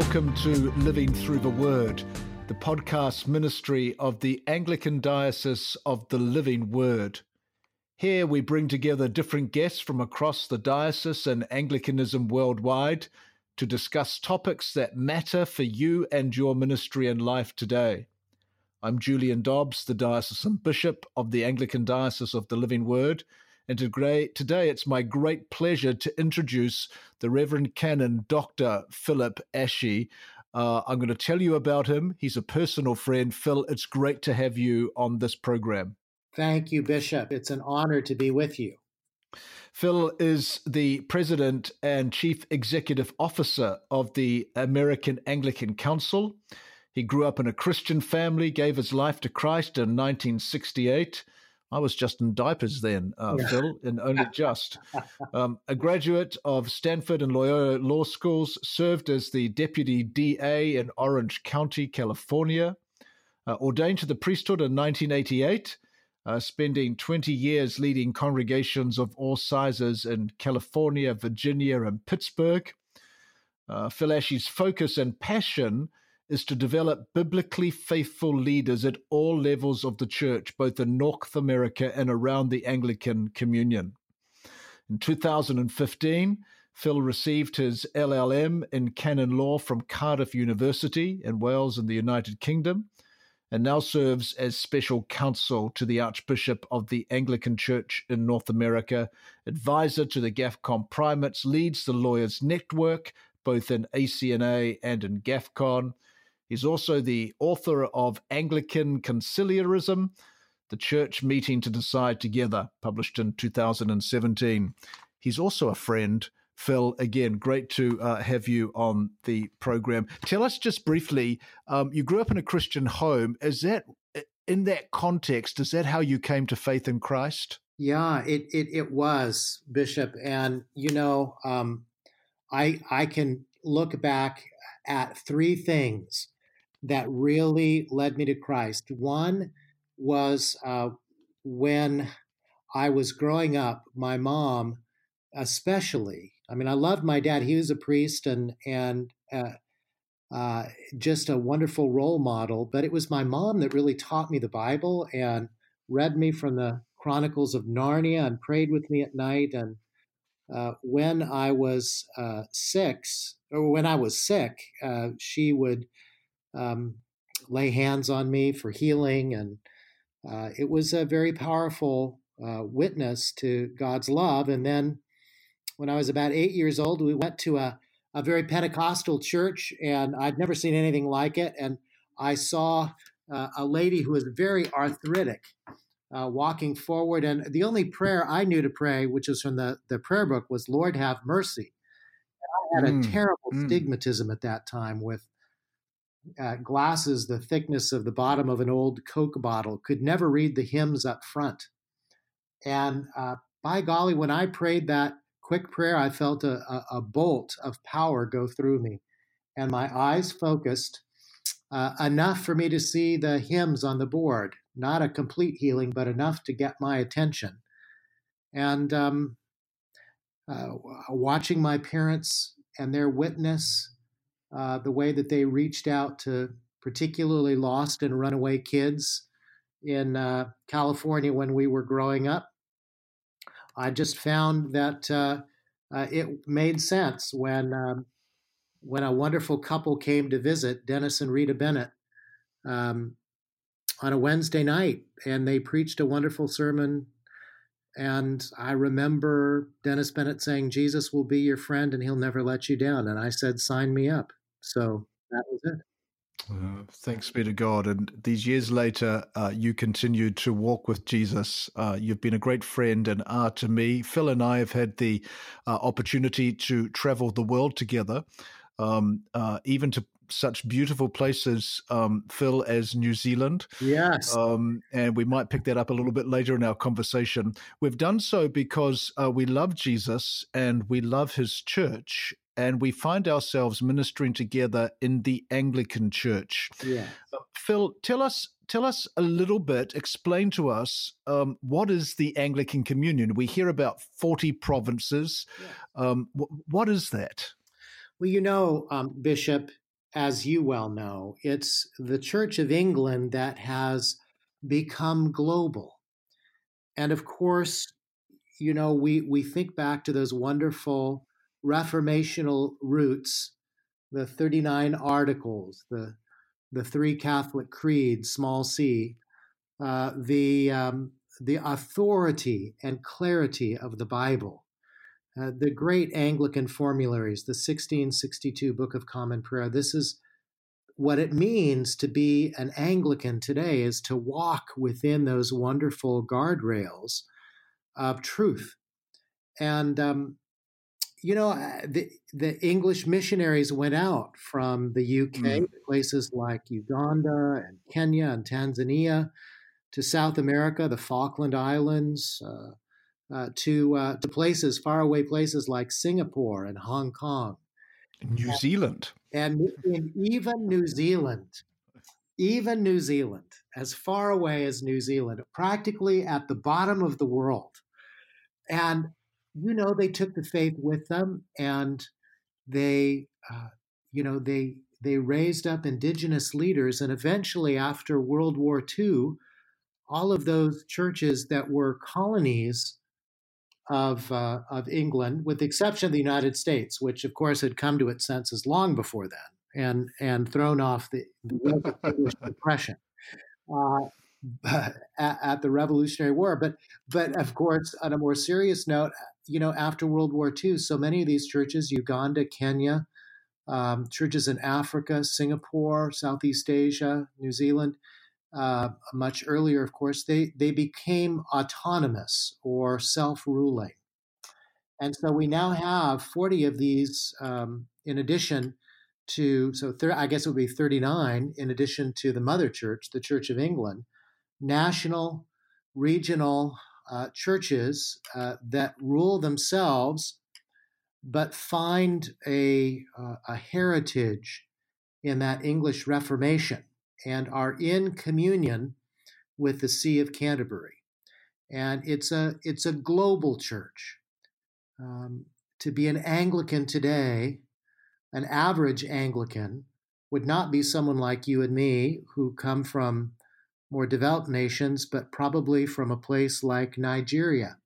Welcome to Living Through the Word, the podcast ministry of the Anglican Diocese of the Living Word. Here we bring together different guests from across the diocese and Anglicanism worldwide to discuss topics that matter for you and your ministry and life today. I'm Julian Dobbs, the Diocesan Bishop of the Anglican Diocese of the Living Word, and today, today it's my great pleasure to introduce the Reverend Canon Dr. Philip Ashey. Uh, I'm going to tell you about him. He's a personal friend. Phil, it's great to have you on this program. Thank you, Bishop. It's an honor to be with you. Phil is the president and chief executive officer of the American Anglican Council. He grew up in a Christian family, gave his life to Christ in 1968 I was just in diapers then, uh, yeah. Phil, and only just. Um, a graduate of Stanford and Loyola Law Schools, served as the deputy DA in Orange County, California. Uh, ordained to the priesthood in 1988, uh, spending 20 years leading congregations of all sizes in California, Virginia, and Pittsburgh. Uh, Phil Ashey's focus and passion is to develop biblically faithful leaders at all levels of the church, both in North America and around the Anglican Communion. In 2015, Phil received his LLM in canon law from Cardiff University in Wales in the United Kingdom and now serves as special counsel to the Archbishop of the Anglican Church in North America, advisor to the GAFCON primates, leads the Lawyers Network both in ACNA and in GAFCON, He's also the author of Anglican Conciliarism, The Church Meeting to Decide Together, published in 2017. He's also a friend. Phil, again, great to uh, have you on the program. Tell us just briefly, um, you grew up in a Christian home. Is that, in that context, is that how you came to faith in Christ? Yeah, it, it, it was, Bishop. And, you know, um, I, I can look back at three things that really led me to Christ. One was uh, when I was growing up, my mom, especially. I mean, I loved my dad. He was a priest and and uh, uh, just a wonderful role model. But it was my mom that really taught me the Bible and read me from the Chronicles of Narnia and prayed with me at night. And uh, when I was uh, six, or when I was sick, uh, she would um, lay hands on me for healing. And uh, it was a very powerful uh, witness to God's love. And then when I was about eight years old, we went to a, a very Pentecostal church, and I'd never seen anything like it. And I saw uh, a lady who was very arthritic. Uh, walking forward, and the only prayer I knew to pray, which was from the, the prayer book, was "Lord have mercy." And I had mm, a terrible mm. stigmatism at that time with uh, glasses the thickness of the bottom of an old Coke bottle, could never read the hymns up front. And uh, by golly, when I prayed that quick prayer, I felt a, a, a, bolt of power go through me. And my eyes focused uh, enough for me to see the hymns on the board. Not a complete healing, but enough to get my attention. And um, uh, watching my parents and their witness uh, the way that they reached out to particularly lost and runaway kids in uh, California when we were growing up. I just found that uh, uh it made sense when um, when a wonderful couple came to visit Dennis and Rita Bennett um, on a Wednesday night, and they preached a wonderful sermon. And I remember Dennis Bennett saying, Jesus will be your friend and he'll never let you down. And I said, Sign me up. So that was it. Uh, thanks be to God. And these years later, uh, you continued to walk with Jesus. Uh, you've been a great friend and are to me. Phil and I have had the uh, opportunity to travel the world together, um, uh, even to such beautiful places, um, Phil, as New Zealand. Yes. Um, and we might pick that up a little bit later in our conversation. We've done so because uh, we love Jesus and we love his church and we find ourselves ministering together in the Anglican Church. Yeah. Uh, Phil, tell us tell us a little bit. Explain to us um, what is the Anglican Communion. We hear about forty provinces. Yeah. Um, wh- what is that? Well, you know, um, Bishop, as you well know, it's the Church of England that has become global. And of course, you know, we, we think back to those wonderful reformational roots, the 39 articles, the, the three Catholic creeds, small c, uh, the, um, the authority and clarity of the Bible, uh, the great Anglican formularies, the 1662 Book of Common Prayer. This is what it means to be an Anglican today is to walk within those wonderful guardrails of truth. And, um, you know, uh, the, the English missionaries went out from the UK mm. places like Uganda and Kenya and Tanzania to South America, the Falkland Islands, uh, uh, to uh, to places far away places like Singapore and Hong Kong, New Zealand, and in even New Zealand, even New Zealand, as far away as New Zealand, practically at the bottom of the world, and you know they took the faith with them, and they, uh, you know, they they raised up indigenous leaders, and eventually, after World War II, all of those churches that were colonies of, uh, of England, with the exception of the United States, which of course had come to its senses long before then and, and thrown off the, the English Depression uh, at, at, the Revolutionary War. But, but of course, on a more serious note, you know, after World War II, so many of these churches, Uganda, Kenya, um, churches in Africa, Singapore, Southeast Asia, New Zealand, uh, much earlier, of course, they, they became autonomous or self ruling. And so we now have 40 of these um, in addition to, so thir- I guess it would be 39 in addition to the mother church, the Church of England, national, regional uh, churches uh, that rule themselves but find a, uh, a heritage in that English Reformation and are in communion with the See of Canterbury. And it's a it's a global church. Um, to be an Anglican today, an average Anglican would not be someone like you and me who come from more developed nations, but probably from a place like Nigeria.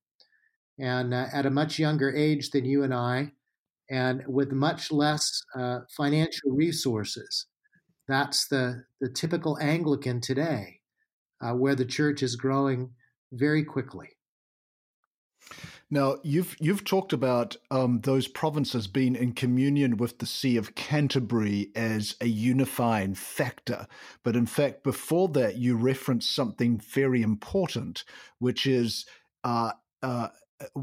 And uh, at a much younger age than you and I, and with much less uh, financial resources. That's the, the typical Anglican today, uh, where the church is growing very quickly. Now you've you've talked about um, those provinces being in communion with the See of Canterbury as a unifying factor, but in fact, before that, you referenced something very important, which is uh, uh,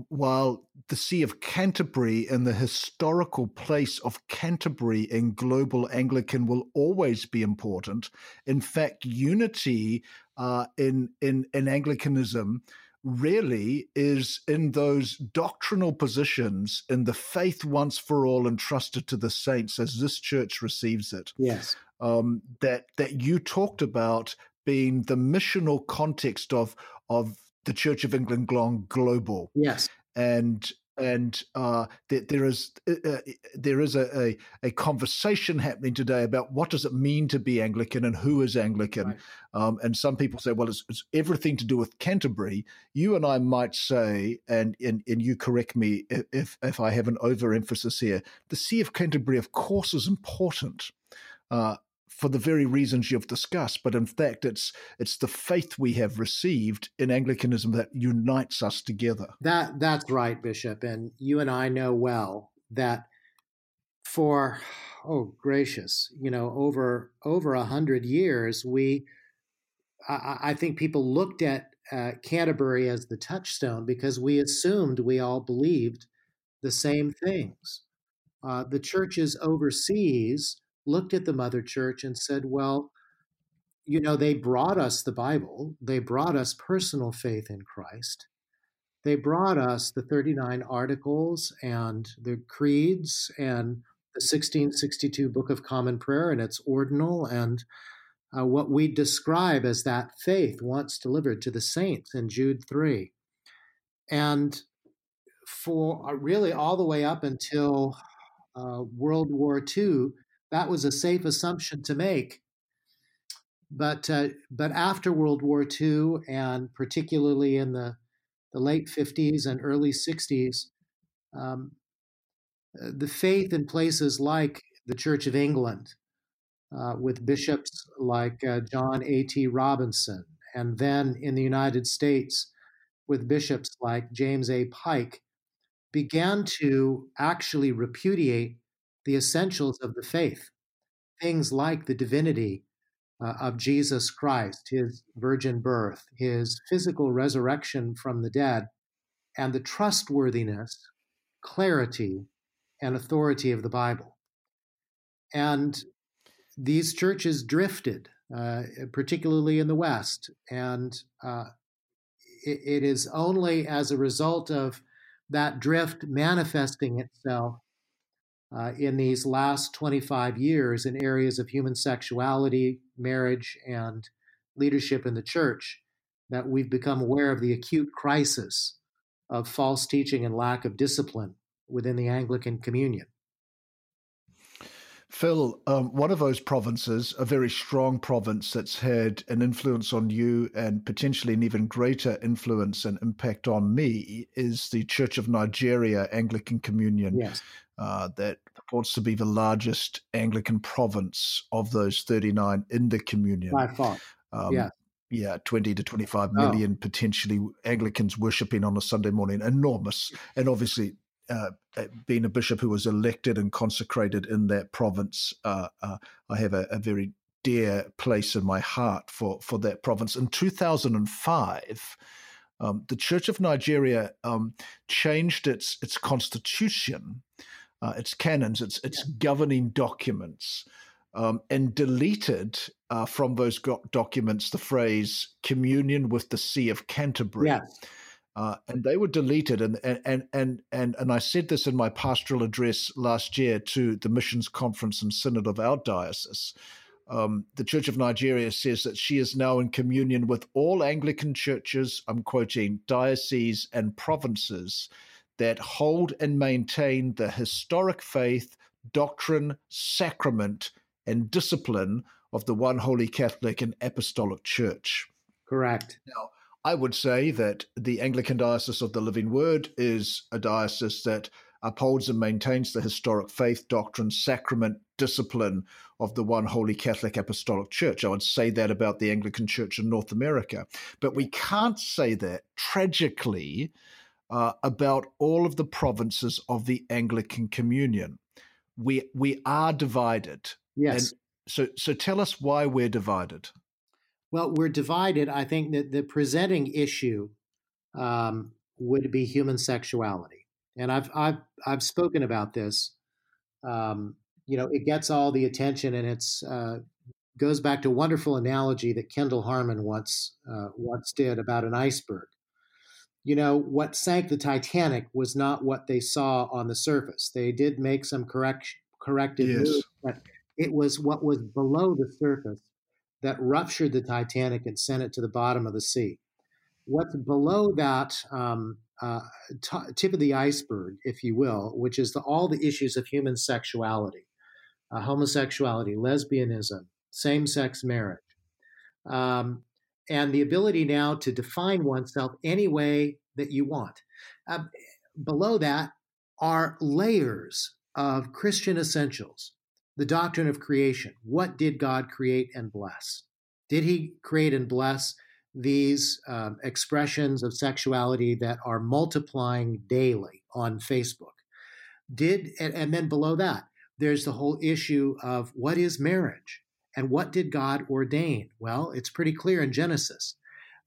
while the See of Canterbury and the historical place of Canterbury in global Anglican will always be important, in fact, unity uh, in, in, in Anglicanism really is in those doctrinal positions in the faith once for all entrusted to the saints as this church receives it. Yes. Um, that that you talked about being the missional context of of the Church of England gone global. Yes, and and uh, there, there is uh, uh, there is a, a, a, conversation happening today about what does it mean to be Anglican and who is Anglican, right. um, and some people say, well, it's, it's, everything to do with Canterbury. You and I might say, and and, and you correct me if if I have an overemphasis here. The See of Canterbury, of course, is important. Uh, for the very reasons you've discussed. But in fact, it's it's the faith we have received in Anglicanism that unites us together. That that's right, Bishop, and you and I know well that for oh gracious, you know, over over a hundred years, we I, I, think people looked at uh, Canterbury as the touchstone because we assumed we all believed the same things. Uh, the churches overseas looked at the mother church and said, well, you know, they brought us the Bible, they brought us personal faith in Christ. They brought us the 39 articles and the creeds and the 1662 Book of Common Prayer and its ordinal and uh, what we describe as that faith once delivered to the saints in Jude 3. And for uh, really all the way up until uh, World War II, that was a safe assumption to make. But uh, but after World War II, and particularly in the the late 50s and early 60s, um, uh, the faith in places like the Church of England, uh, with bishops like uh, John A.T. Robinson, and then in the United States with bishops like James A. Pike, began to actually repudiate the essentials of the faith, things like the divinity uh, of Jesus Christ, his virgin birth, his physical resurrection from the dead, and the trustworthiness, clarity, and authority of the Bible. And these churches drifted, uh, particularly in the West, and uh, it, it is only as a result of that drift manifesting itself uh, in these last 25 years in areas of human sexuality, marriage, and leadership in the church that we've become aware of the acute crisis of false teaching and lack of discipline within the Anglican Communion. Phil, um, one of those provinces, a very strong province that's had an influence on you and potentially an even greater influence and impact on me, is the Church of Nigeria Anglican Communion. Yes. Uh, that purports to be the largest Anglican province of those 39 in the communion. By far. Um, yeah. Yeah, 20 to 25 million oh. potentially Anglicans worshipping on a Sunday morning. Enormous. And obviously, uh, uh, being a bishop who was elected and consecrated in that province, uh, uh, I have a, a, very dear place in my heart for, for that province. In 2005, um, the Church of Nigeria um, changed its its constitution, uh, its canons, its its yeah. governing documents, um, and deleted uh, from those documents the phrase "communion with the See of Canterbury." Yes. Uh, and they were deleted. And, and and and and I said this in my pastoral address last year to the missions conference and synod of our diocese. Um, the Church of Nigeria says that she is now in communion with all Anglican churches. I'm quoting dioceses and provinces that hold and maintain the historic faith, doctrine, sacrament, and discipline of the one holy Catholic and Apostolic Church. Correct. Now, I would say that the Anglican Diocese of the Living Word is a diocese that upholds and maintains the historic faith, doctrine, sacrament, discipline of the one holy Catholic Apostolic Church. I would say that about the Anglican Church in North America. But we can't say that, tragically, uh, about all of the provinces of the Anglican Communion. We, we are divided. Yes. And so, so tell us why we're divided. Well, we're divided. I think that the presenting issue um, would be human sexuality, and I've I've I've spoken about this. Um, you know, it gets all the attention, and it's uh, goes back to a wonderful analogy that Kendall Harmon once uh, once did about an iceberg. You know, what sank the Titanic was not what they saw on the surface. They did make some correct corrective yes. moves, but it was what was below the surface that ruptured the Titanic and sent it to the bottom of the sea. What's below that um, uh, t- tip of the iceberg, if you will, which is the, all the issues of human sexuality, uh, homosexuality, lesbianism, same sex marriage, um, and the ability now to define oneself any way that you want. Uh, below that are layers of Christian essentials the doctrine of creation. What did God create and bless? Did he create and bless these um, expressions of sexuality that are multiplying daily on Facebook? Did and, and then below that, there's the whole issue of what is marriage and what did God ordain? Well, it's pretty clear in Genesis.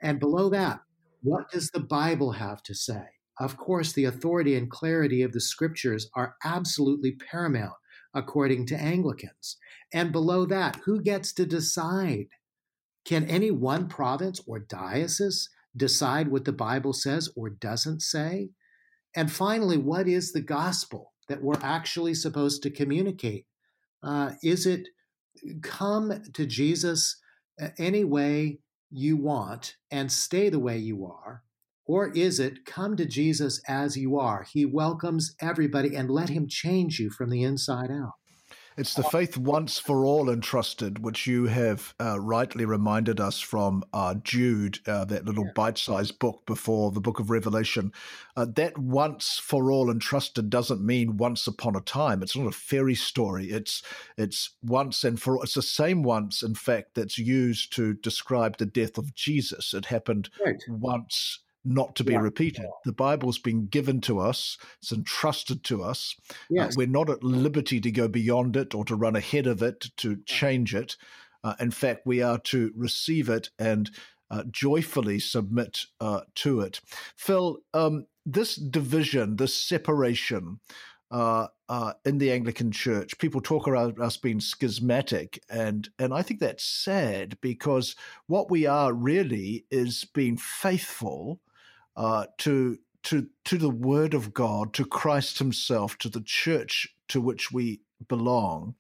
And below that, what does the Bible have to say? Of course, the authority and clarity of the scriptures are absolutely paramount according to Anglicans. And below that, who gets to decide? Can any one province or diocese decide what the Bible says or doesn't say? And finally, what is the gospel that we're actually supposed to communicate? Uh, is it come to Jesus uh, any way you want and stay the way you are? Or is it come to Jesus as you are? He welcomes everybody and let him change you from the inside out. It's the faith once for all entrusted, which you have uh, rightly reminded us from uh, Jude, uh, that little bite sized book before the book of Revelation. Uh, that once for all entrusted doesn't mean once upon a time. It's not a fairy story. It's it's once and for all. It's the same once, in fact, that's used to describe the death of Jesus. It happened right. once not to be yeah. repeated. The Bible's been given to us, it's entrusted to us. Uh, yes. Uh, we're not at liberty to go beyond it or to run ahead of it, to change it. Uh, in fact, we are to receive it and uh, joyfully submit uh, to it. Phil, um, this division, this separation, uh, uh, in the Anglican Church. People talk about us being schismatic, and and I think that's sad because what we are really is being faithful uh, to to to the Word of God, to Christ Himself, to the Church to which we belong,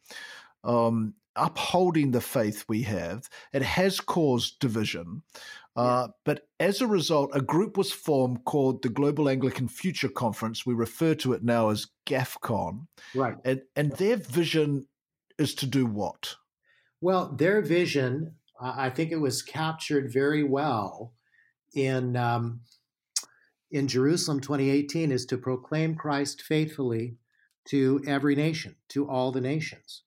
um, upholding the faith we have. It has caused division, uh, but as a result, a group was formed called the Global Anglican Future Conference. We refer to it now as GAFCON. Right, and and their vision is to do what? Well, their vision, I think it was captured very well in um, in Jerusalem 2018 is to proclaim Christ faithfully to every nation, to all the nations.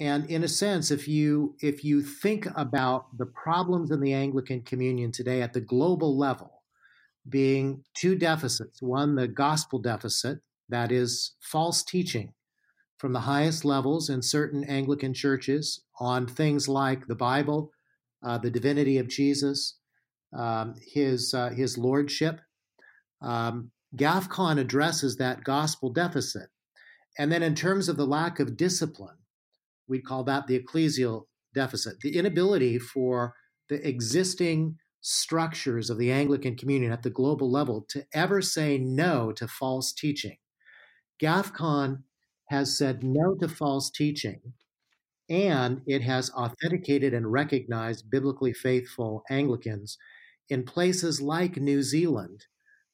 And in a sense, if you if you think about the problems in the Anglican communion today at the global level, being two deficits, one the gospel deficit, that is false teaching from the highest levels in certain Anglican churches on things like the Bible, uh, the divinity of Jesus, um, his uh, his lordship, um, GAFCON addresses that gospel deficit. And then, in terms of the lack of discipline, we'd call that the ecclesial deficit, the inability for the existing structures of the Anglican communion at the global level to ever say no to false teaching. GAFCON has said no to false teaching, and it has authenticated and recognized biblically faithful Anglicans in places like New Zealand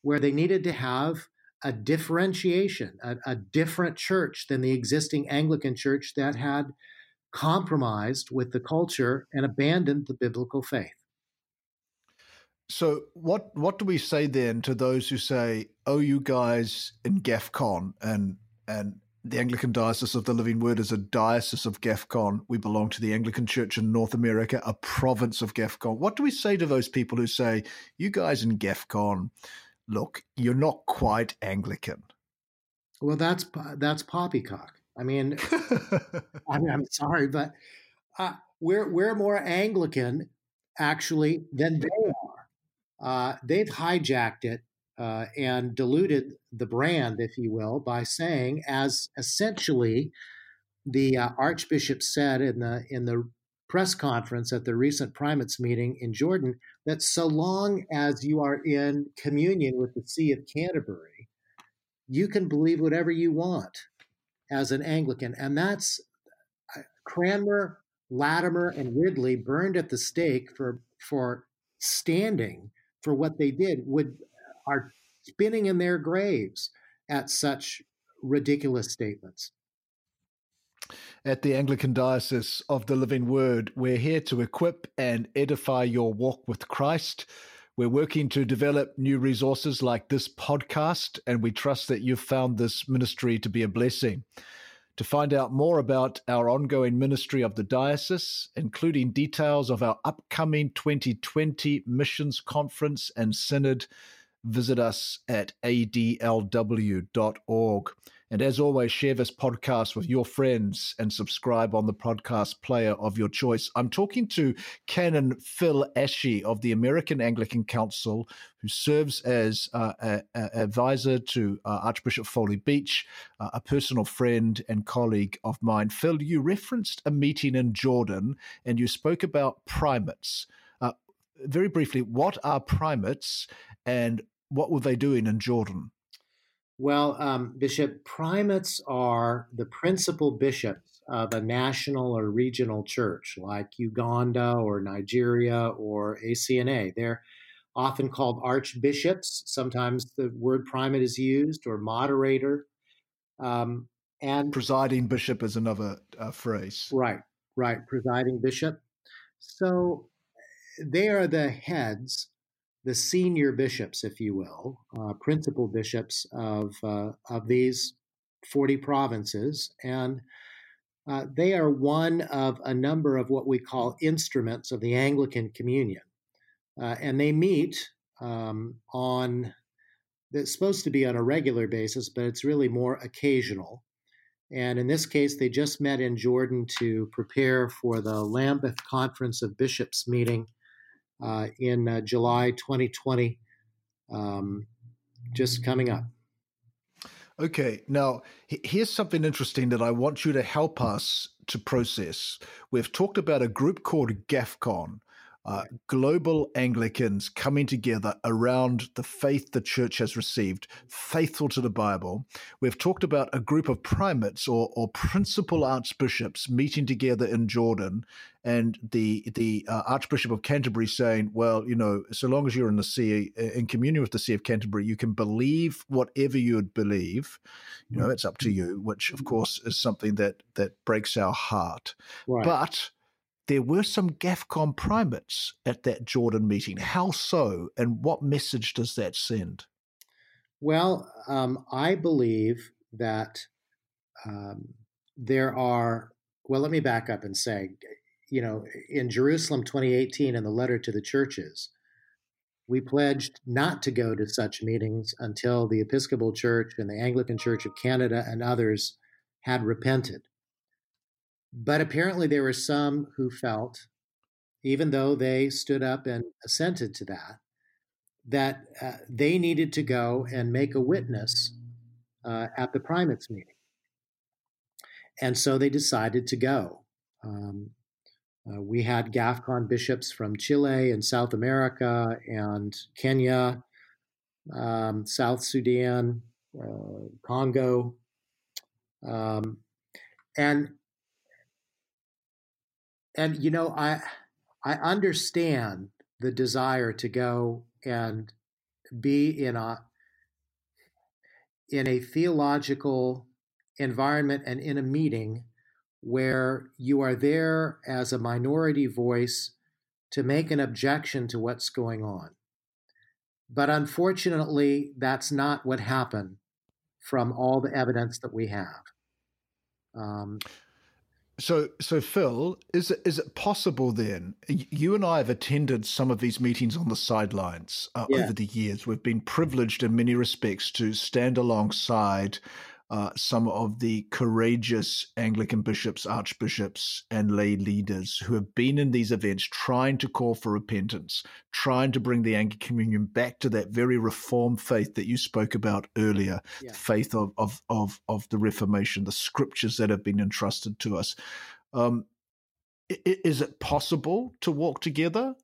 where they needed to have a differentiation, a, a, different church than the existing Anglican church that had compromised with the culture and abandoned the biblical faith. So, what what do we say then to those who say, "Oh, you guys in GAFCON and and the Anglican Diocese of the Living Word is a diocese of GAFCON. We belong to the Anglican Church in North America, a province of GAFCON. What do we say to those people who say, "You guys in GAFCON, look, you're not quite Anglican. Well, that's that's poppycock. I mean, I mean, I'm sorry, but uh, we're we're more Anglican actually than they are. Uh, they've hijacked it uh, and diluted the brand, if you will, by saying, as essentially the uh, Archbishop said in the in the press conference at the recent primates meeting in Jordan that so long as you are in communion with the See of Canterbury, you can believe whatever you want as an Anglican. And that's uh, Cranmer, Latimer, and Ridley burned at the stake for, for standing for what they did, would are spinning in their graves at such ridiculous statements. At the Anglican Diocese of the Living Word, we're here to equip and edify your walk with Christ. We're working to develop new resources like this podcast, and we trust that you've found this ministry to be a blessing. To find out more about our ongoing ministry of the diocese, including details of our upcoming 2020 missions conference and synod, visit us at adlw.org. And as always, share this podcast with your friends and subscribe on the podcast player of your choice. I'm talking to Canon Phil Ashey of the American Anglican Council, who serves as uh, an advisor to uh, Archbishop Foley Beach, uh, a personal friend and colleague of mine. Phil, you referenced a meeting in Jordan and you spoke about primates. Uh, very briefly, what are primates and what were they doing in Jordan? Well, um, Bishop, primates are the principal bishops of a national or regional church like Uganda or Nigeria or ACNA. They're often called archbishops. Sometimes the word primate is used or moderator. Um, and presiding bishop is another uh, phrase. Right, right. Presiding bishop. So they are the heads, the senior bishops, if you will, uh, principal bishops of uh, of these forty provinces, and uh, they are one of a number of what we call instruments of the Anglican Communion, uh, and they meet um, on. It's supposed to be on a regular basis, but it's really more occasional. And in this case, they just met in Jordan to prepare for the Lambeth Conference of Bishops meeting in uh, July 2020, um, just coming up. Okay, now here's something interesting that I want you to help us to process. We've talked about a group called GAFCON, uh, global Anglicans coming together around the faith the church has received, faithful to the Bible. We've talked about a group of primates or, or principal archbishops meeting together in Jordan, and the the uh, Archbishop of Canterbury saying, "Well, you know, so long as you're in the see in communion with the See of Canterbury, you can believe whatever you'd believe. You know, it's up to you." Which, of course, is something that that breaks our heart, right. but there were some GAFCON primates at that Jordan meeting. How so, and what message does that send? Well, um, I believe that um, there are, well, let me back up and say, you know, in Jerusalem 2018, in the letter to the churches, we pledged not to go to such meetings until the Episcopal Church and the Anglican Church of Canada and others had repented. But apparently, there were some who felt, even though they stood up and assented to that, that uh, they needed to go and make a witness uh, at the primates meeting. And so they decided to go. Um, uh, we had GAFCON bishops from Chile and South America and Kenya, um, South Sudan, uh, Congo. Um, and and you know i i understand the desire to go and be in a in a theological environment and in a meeting where you are there as a minority voice to make an objection to what's going on but unfortunately that's not what happened from all the evidence that we have um, so, so Phil, is it, is it possible then? You and I have attended some of these meetings on the sidelines uh, yeah. over the years. We've been privileged in many respects to stand alongside uh, some of the courageous Anglican bishops, archbishops, and lay leaders who have been in these events trying to call for repentance, trying to bring the Anglican Communion back to that very reformed faith that you spoke about earlier, yeah. the faith of, of, of, of the Reformation, the scriptures that have been entrusted to us. Um, is it possible to walk together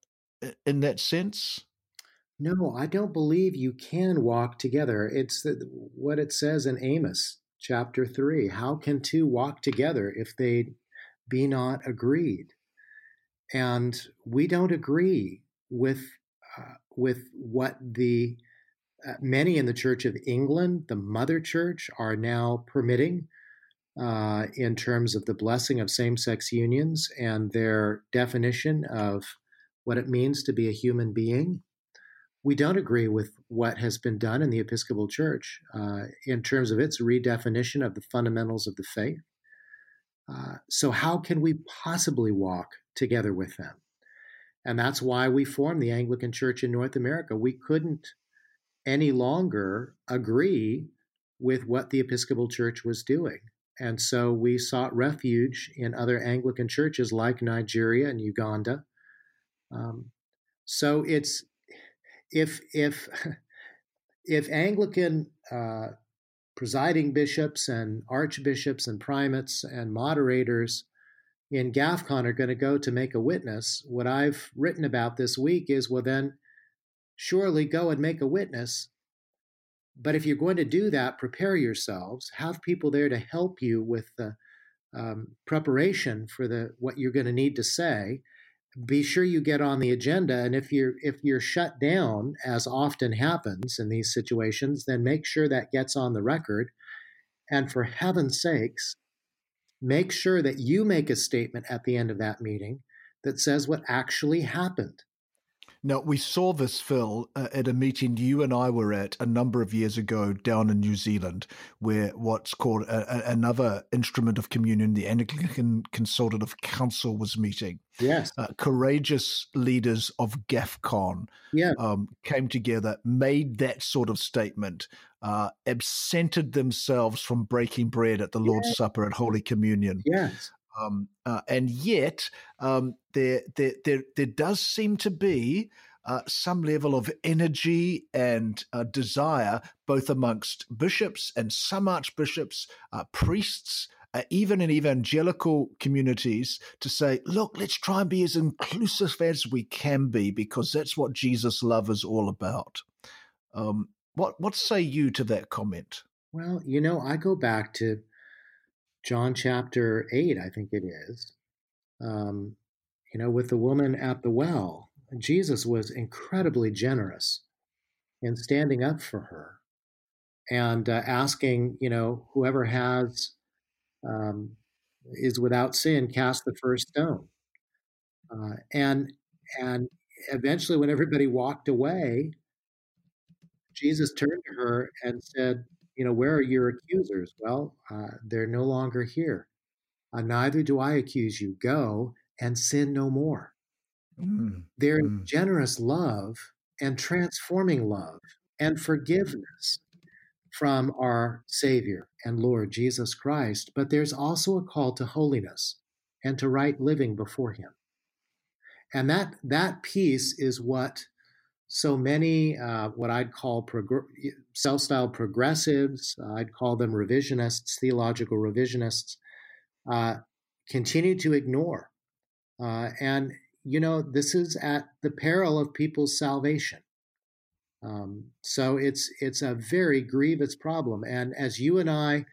in that sense? No, I don't believe you can walk together. It's the, what it says in Amos chapter 3. How can two walk together if they be not agreed? And we don't agree with uh, with what the uh, many in the Church of England, the Mother Church, are now permitting uh, in terms of the blessing of same sex unions and their definition of what it means to be a human being we don't agree with what has been done in the Episcopal Church uh, in terms of its redefinition of the fundamentals of the faith. Uh, so, how can we possibly walk together with them? And that's why we formed the Anglican Church in North America. We couldn't any longer agree with what the Episcopal Church was doing. And so we sought refuge in other Anglican churches like Nigeria and Uganda. Um, so it's if if if Anglican uh, presiding bishops and archbishops and primates and moderators in GAFCON are going to go to make a witness, what I've written about this week is well, then surely go and make a witness. But if you're going to do that, prepare yourselves, have people there to help you with the um, preparation for the what you're going to need to say be sure you get on the agenda and if you're if you're shut down as often happens in these situations then make sure that gets on the record And for heaven's sakes, make sure that you make a statement at the end of that meeting that says what actually happened. Now, we saw this, Phil, uh, at a meeting you and I were at a number of years ago down in New Zealand, where what's called a, a, another instrument of communion, the Anglican Consultative Council, was meeting. Yes. Uh, courageous leaders of GAFCON yeah. um, came together, made that sort of statement, uh, absented themselves from breaking bread at the Lord's. Supper at Holy Communion. Yes. Um, uh, and yet, um, there, there, there, there does seem to be uh, some level of energy and uh, desire, both amongst bishops and some archbishops, uh, priests, uh, even in evangelical communities, to say, look, let's try and be as inclusive as we can be, because that's what Jesus' love is all about. Um, what, what say you to that comment? Well, you know, I go back to John chapter 8, I think it is, um, you know, with the woman at the well. Jesus was incredibly generous in standing up for her and uh, asking, you know, whoever has um, is without sin, cast the first stone. Uh, and and eventually, when everybody walked away, Jesus turned to her and said, you know, where are your accusers? Well, uh, they're no longer here. Uh, neither do I accuse you. Go and sin no more. Mm. Their mm. generous love and transforming love and forgiveness from our Savior and Lord Jesus Christ. But there's also a call to holiness and to right living before Him. And that, that piece is what so many uh, what I'd call prog- self-styled progressives, uh, I'd call them revisionists, theological revisionists, uh, continue to ignore. Uh, and you know this is at the peril of people's salvation. Um, so it's it's a very grievous problem. And as you and I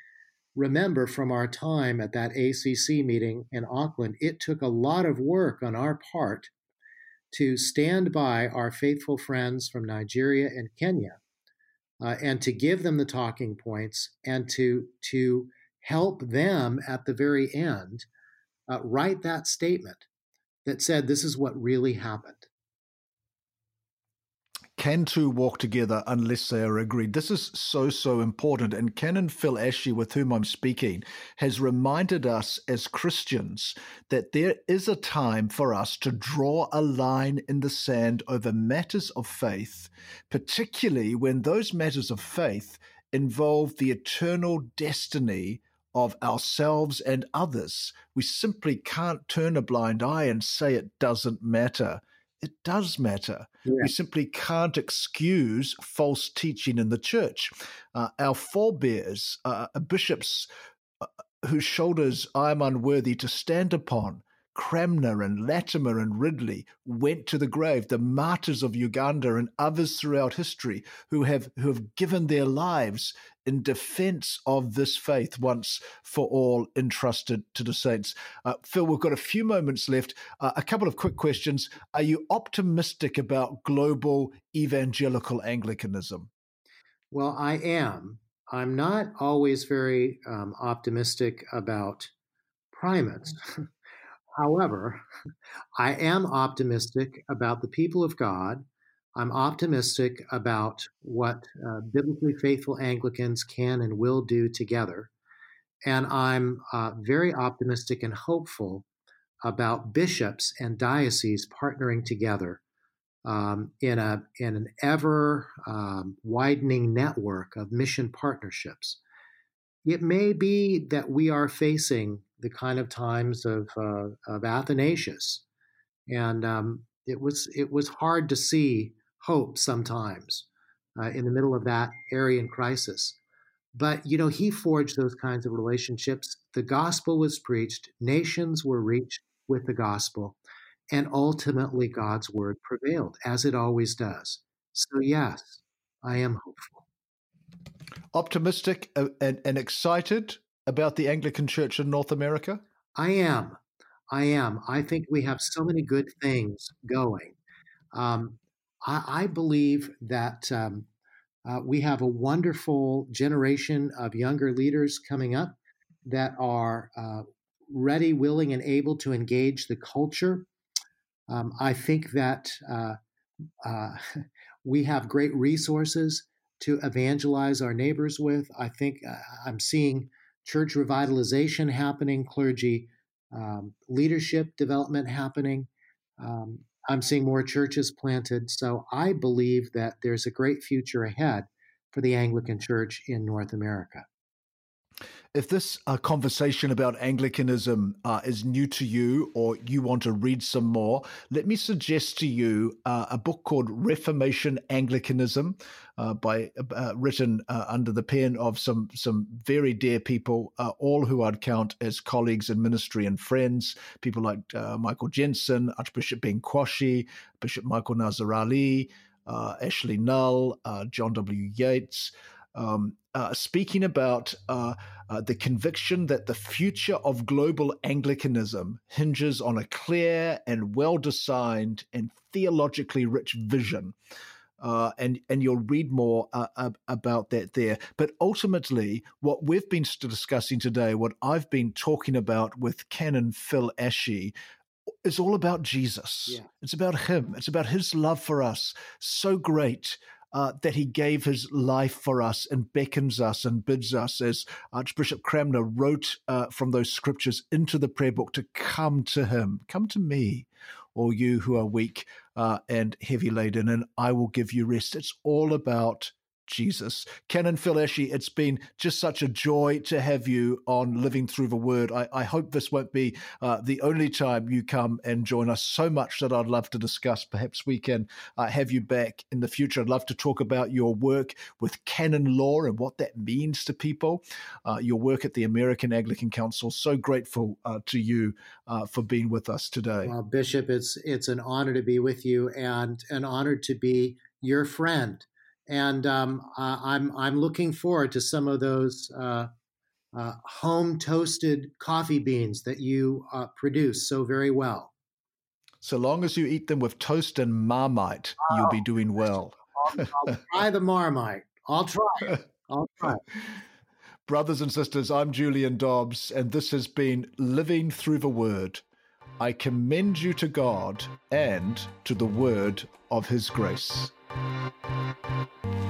remember from our time at that ACC meeting in Auckland, it took a lot of work on our part to stand by our faithful friends from Nigeria and Kenya uh, and to give them the talking points and to, to help them at the very end uh, write that statement that said, This is what really happened can two walk together unless they are agreed? This is so, so important. And Canon Phil Ashey, with whom I'm speaking, has reminded us as Christians that there is a time for us to draw a line in the sand over matters of faith, particularly when those matters of faith involve the eternal destiny of ourselves and others. We simply can't turn a blind eye and say it doesn't matter it does matter. Yeah. We simply can't excuse false teaching in the church. Uh, our forebears, uh, bishops uh, whose shoulders I am unworthy to stand upon, Cranmer and Latimer and Ridley went to the grave, the martyrs of Uganda and others throughout history who have who have given their lives in defense of this faith once for all entrusted to the saints. Uh, Phil, we've got a few moments left. Uh, a couple of quick questions. Are you optimistic about global evangelical Anglicanism? Well, I am. I'm not always very um, optimistic about primates. However, I am optimistic about the people of God I'm optimistic about what uh, biblically faithful Anglicans can and will do together. And I'm uh, very optimistic and hopeful about bishops and dioceses partnering together um, in, a, in an ever um, widening network of mission partnerships. It may be that we are facing the kind of times of, uh, of Athanasius. And um, it, was, it was hard to see hope sometimes uh, in the middle of that Arian crisis. But, you know, he forged those kinds of relationships. The gospel was preached, nations were reached with the gospel, and ultimately God's word prevailed, as it always does. So, yes, I am hopeful. Optimistic uh, and, and excited about the Anglican Church in North America? I am. I am. I think we have so many good things going. Um, I, I believe that um, Uh, we have a wonderful generation of younger leaders coming up that are uh, ready, willing, and able to engage the culture. Um, I think that uh, uh we have great resources to evangelize our neighbors with. I think uh, I'm seeing church revitalization happening, clergy um, leadership development happening. Um, I'm seeing more churches planted. So I believe that there's a great future ahead for the Anglican Church in North America. If this uh, conversation about Anglicanism uh, is new to you or you want to read some more, let me suggest to you uh, a book called Reformation Anglicanism, uh, by uh, written uh, under the pen of some some very dear people, all who I'd count as colleagues in ministry and friends. People like Michael Jensen, Archbishop Ben Kwashi, Bishop Michael Nazir-Ali, Ashley Null, John W. Yates um, uh, speaking about uh, uh, the conviction that the future of global Anglicanism hinges on a clear and well designed and theologically rich vision. Uh, and and you'll read more uh, about that there. But ultimately, what we've been discussing today, what I've been talking about with Canon Phil Ashey, is all about Jesus. Yeah. It's about Him. It's about His love for us, so great uh, that he gave his life for us and beckons us and bids us, as Archbishop Cranmer wrote uh, from those scriptures into the prayer book, to come to him. Come to me, all you who are weak uh, and heavy laden, and I will give you rest. It's all about Jesus. Canon Phil Ashey, it's been just such a joy to have you on Living Through the Word. I, I hope this won't be uh, the only time you come and join us. So much that I'd love to discuss. Perhaps we can uh, have you back in the future. I'd love to talk about your work with canon law and what that means to people, uh, your work at the American Anglican Council. So grateful uh, to you uh, for being with us today. Bishop, it's, it's an honor to be with you and an honor to be your friend and um, I'm I'm looking forward to some of those uh, uh, home toasted coffee beans that you uh, produce so very well. So long as you eat them with toast and marmite, oh, you'll be doing well. I'll, I'll try the marmite. I'll try. I'll try. Brothers and sisters, I'm Julian Dobbs, and this has been Living Through the Word. I commend you to God and to the word of His grace. どっち?